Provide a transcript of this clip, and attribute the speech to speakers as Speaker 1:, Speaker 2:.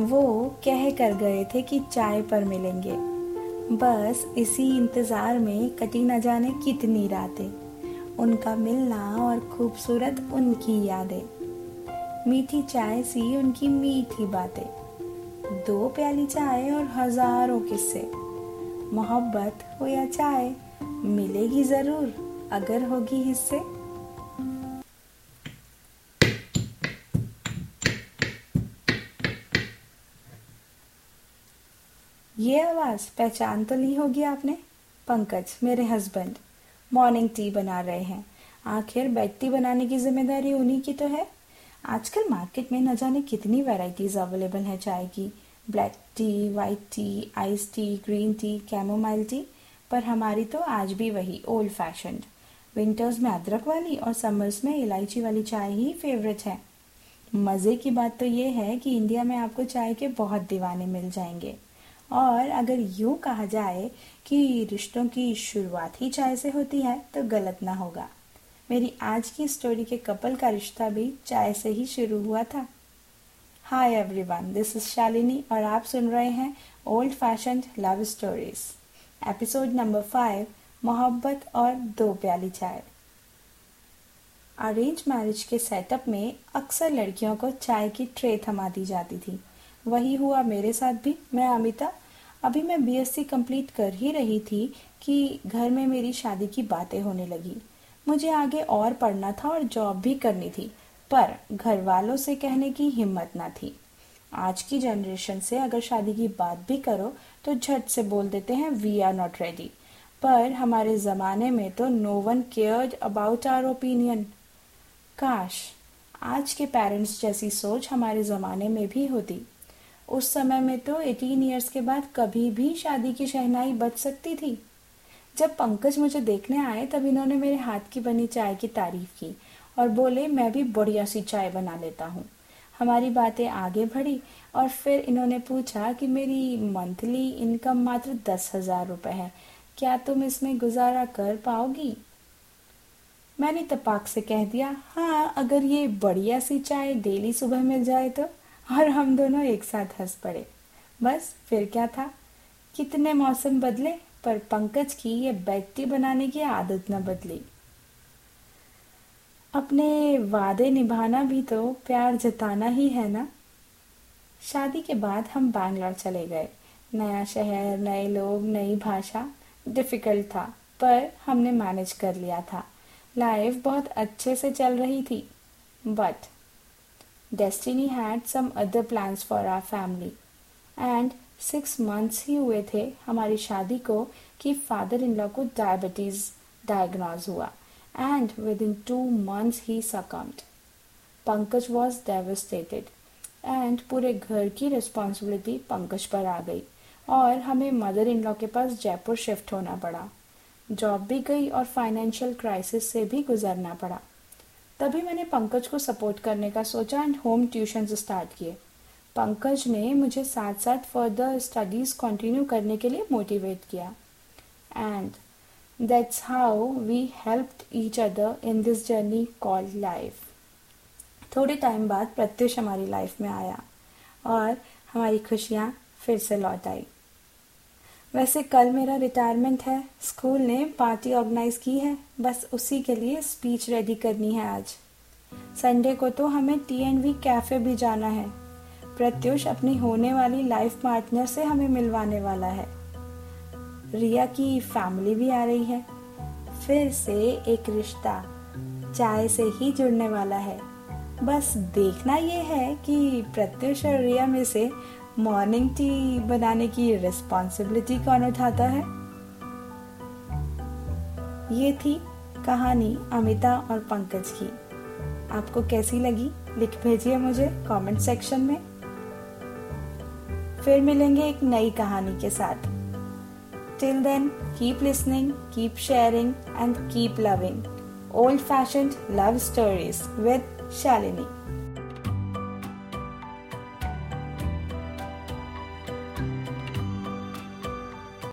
Speaker 1: वो कह कर गए थे कि चाय पर मिलेंगे। बस इसी इंतज़ार में कटी न जाने कितनी रातें। उनका मिलना और खूबसूरत उनकी यादें। मीठी चाय सी उनकी मीठी बातें। दो प्याली चाय और हज़ारों किस्से। मोहब्बत हो या चाय, मिलेगी ज़रूर, अगर होगी हिस्से। ये आवाज़ पहचान तो नहीं होगी आपने? पंकज, मेरे हस्बैंड मॉर्निंग टी बना रहे हैं। आखिर बेड टी बनाने की ज़िम्मेदारी उन्हीं की तो है? आजकल मार्केट में न जाने कितनी वैरायटीज अवेलेबल है चाय की। Black tea white tea ice tea green tea chamomile tea पर हमारी तो आज भी वही ओल्ड फ़ैशन विंटर्स में अदरक वाली और समर्स में इलायची वाली चाय ही फेवरेट है। मज़े की बात तो ये है कि इंडिया में आपको चाय के बहुत दीवाने मिल जाएँगे। और अगर यूँ कहा जाए कि रिश्तों की शुरुआत ही चाय से होती है तो गलत ना होगा। मेरी आज की स्टोरी के कपल का रिश्ता भी चाय से ही शुरू हुआ था। Hi everyone this is Shalini और आप सुन रहे हैं old fashion love stories episode number five मोहब्बत और दो प्याली चाय। अरेंज मैरिज के सेटअप में अक्सर लड़कियों को चाय की ट्रे थमा दी जाती थी। वही हुआ मेरे साथ भी। मैं अमिता, अभी मैं बीएससी कंप्लीट कर ही रही थी कि घर में मेरी शादी की बातें होने लगी। मुझे आगे और पढ़ना था और जॉब भी करनी थी, पर घर वालों से कहने की हिम्मत ना थी। आज की जनरेशन से अगर शादी की बात भी करो तो झट से बोल देते हैं वी आर नॉट रेडी पर हमारे ज़माने में तो no one cared about our opinion काश आज के पेरेंट्स जैसी सोच हमारे ज़माने में भी होती। उस समय में तो एटीन ईयर्स के बाद कभी भी शादी की शहनाई बच सकती थी। जब पंकज मुझे देखने आए, तब इन्होंने मेरे हाथ की बनी चाय की तारीफ़ की और बोले, मैं भी बढ़िया सी चाय बना लेता हूँ। हमारी बातें आगे बढ़ी और फिर इन्होंने पूछा कि, मेरी मंथली इनकम मात्र दस हज़ार रुपये है। क्या तुम इसमें गुजारा कर पाओगी? मैंने तपाक से कह दिया हाँ अगर ये बढ़िया सी चाय डेली सुबह मिल जाए तो। और हम दोनों एक साथ हंस पड़े। बस फिर क्या था? कितने मौसम बदले, पर पंकज की ये बैगटी बनाने की आदत न बदली। अपने वादे निभाना भी तो प्यार जताना ही है ना? शादी के बाद हम बैंगलोर चले गए। नया शहर, नए लोग, नई भाषा। डिफ़िकल्ट था, पर हमने मैनेज कर लिया था। लाइफ बहुत अच्छे से चल रही थी, but destiny had some other plans for our family and six months ही हुए थे हमारी शादी को कि फादर इन लॉ को डायबिटीज़ डायग्नोज हुआ। And within two months he succumbed Pankaj was devastated and पूरे घर की रिस्पॉन्सिबिलिटी पंकज पर आ गई। और हमें मदर इन लॉ के पास जयपुर शिफ्ट होना पड़ा। जॉब भी गई और फाइनेंशियल क्राइसिस से भी गुजरना पड़ा। तभी मैंने पंकज को सपोर्ट करने का सोचा एंड होम ट्यूशन स्टार्ट किए। पंकज ने मुझे साथ साथ फर्दर स्टडीज़ कंटिन्यू करने के लिए मोटिवेट किया। And that's how we help each other in this journey called life थोड़े टाइम बाद प्रत्युष हमारी लाइफ में आया और हमारी खुशियाँ फिर से लौट आई। वैसे कल मेरा रिटायरमेंट है। स्कूल ने पार्टी ऑर्गेनाइज की है। बस उसी के लिए स्पीच रेडी करनी है आज। संडे को तो हमें टी एंड वी कैफ़े भी जाना है। प्रत्युष अपनी होने वाली लाइफ पार्टनर से हमें मिलवाने वाला है। रिया की फैमिली भी आ रही है। फिर से एक रिश्ता चाय से ही जुड़ने वाला है। बस देखना ये है कि प्रत्युष और रिया में से मॉर्निंग टी बनाने की रिस्पॉन्सिबिलिटी कौन उठाता है? ये थी कहानी अमिता और पंकज की। आपको कैसी लगी? लिख भेजिए मुझे कमेंट सेक्शन में। फिर मिलेंगे एक नई कहानी के साथ। Till then keep listening keep sharing and keep loving old fashion love stories with Shalini